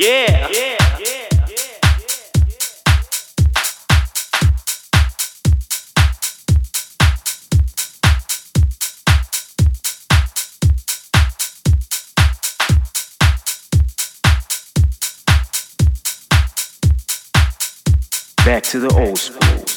Yeah. yeah. Back to the old school.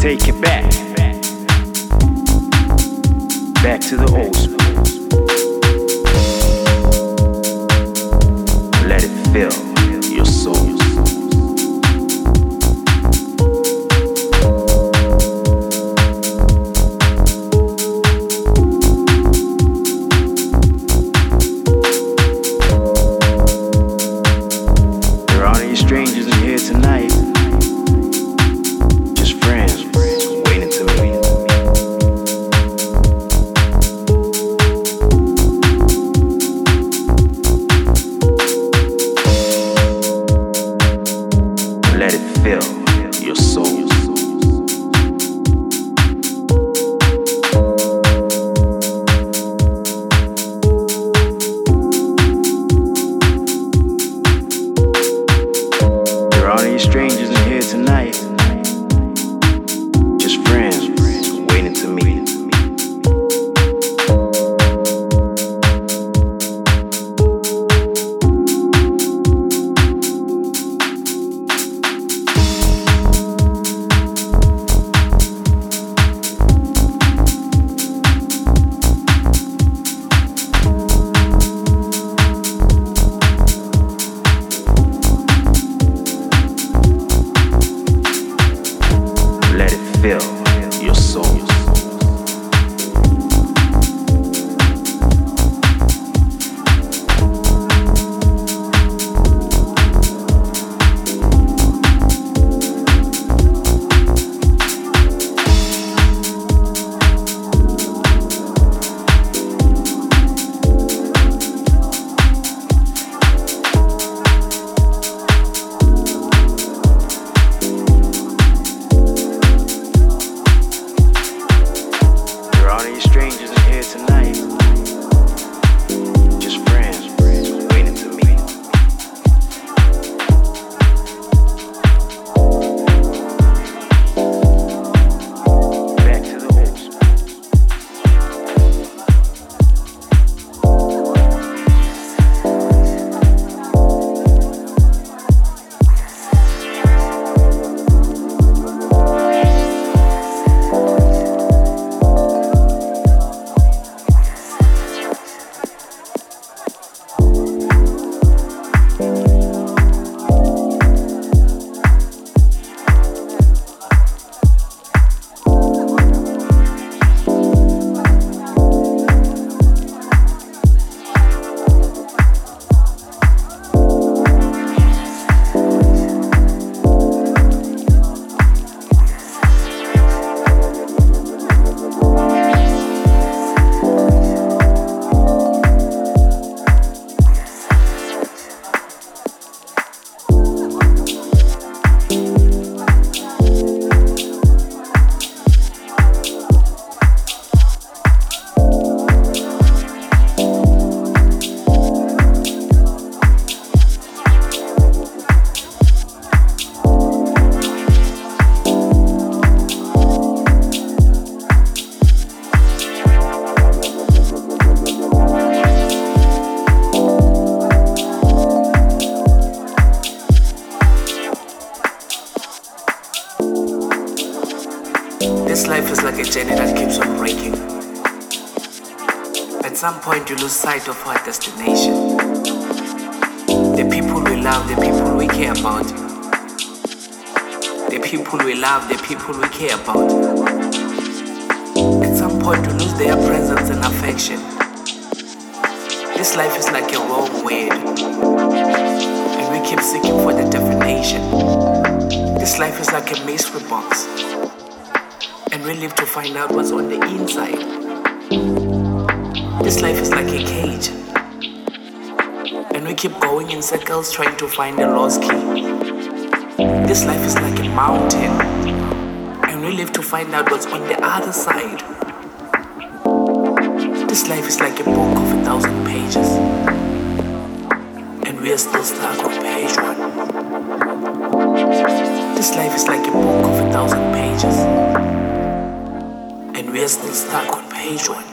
take it back. Back to the old school. Let it fill. You lose sight of our destination. The people we love, the people we care about. The people we love, the people we care about. At some point, you lose their presence and affection. This life is like a wrong word, and we keep seeking for the definition. This life is like a mystery box, and we live to find out what's on the inside. This life is like a cage, and we keep going in circles trying to find the lost key. This life is like a mountain, and we live to find out what's on the other side. This life is like a book of a thousand pages, and we are still stuck on page one. This life is like a book of a thousand pages, and we are still stuck on page one.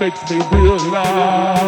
makes me realize.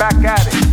Back at it.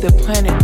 Gotta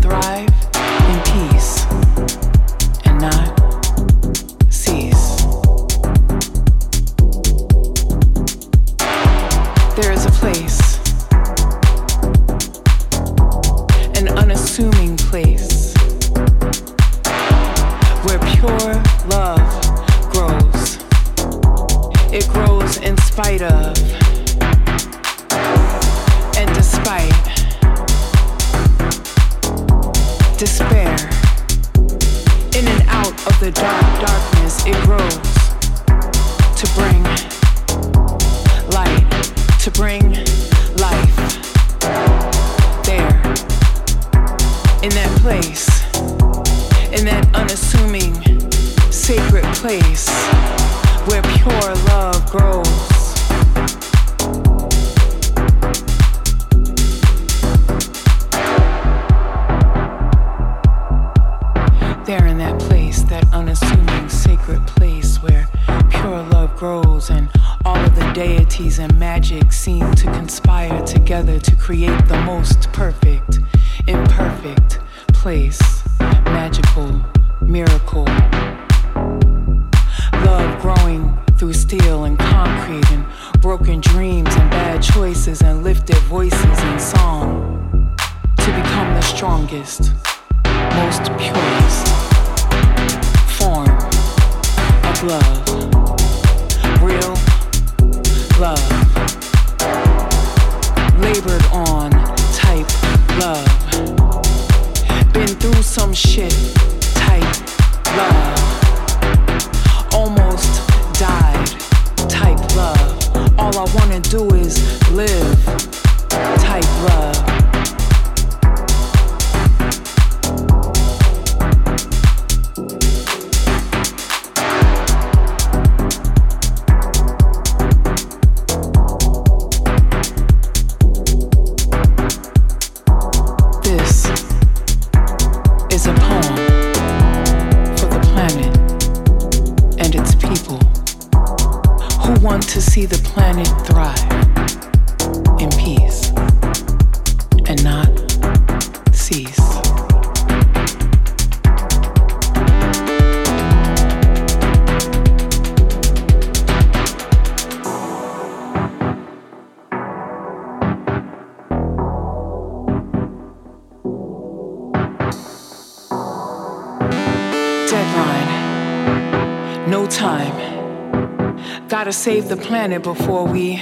save the planet before we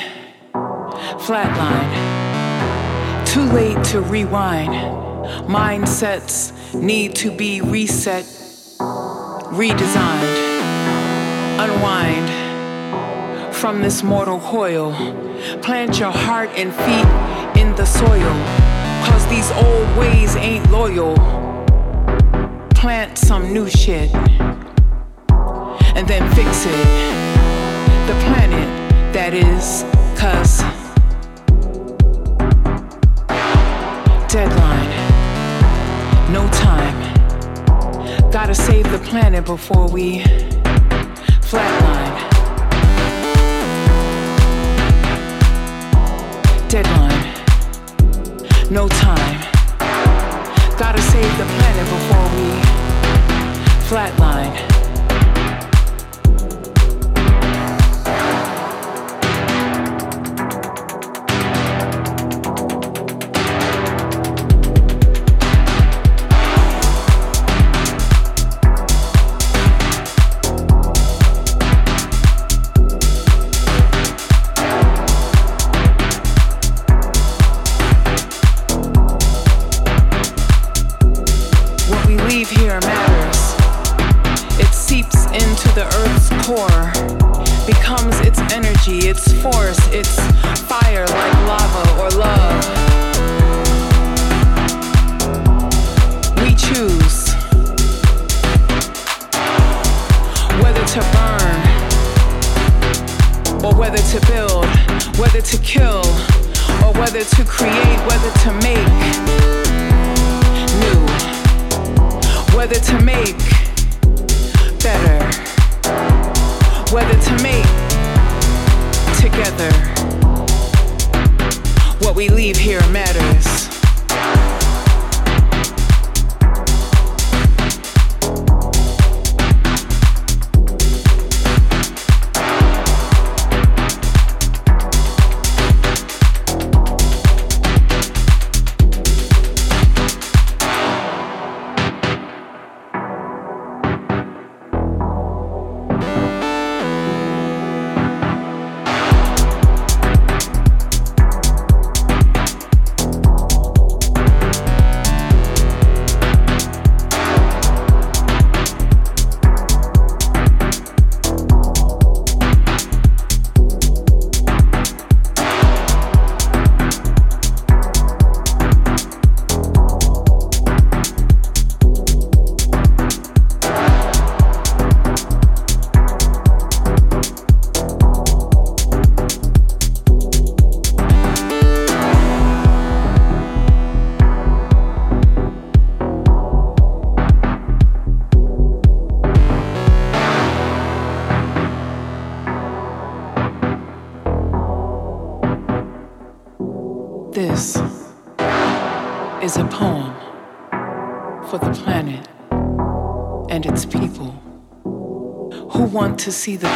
flatline. Too late to rewind. Mindsets need to be reset, redesigned, unwind from this mortal coil. Plant your heart and feet in the soil, cause these old ways ain't loyal. Plant some new shit and then fix it the planet that is, cuz deadline, no time. Gotta save the planet before we flatline. Deadline, no time. Gotta save the planet before we flatline. To see the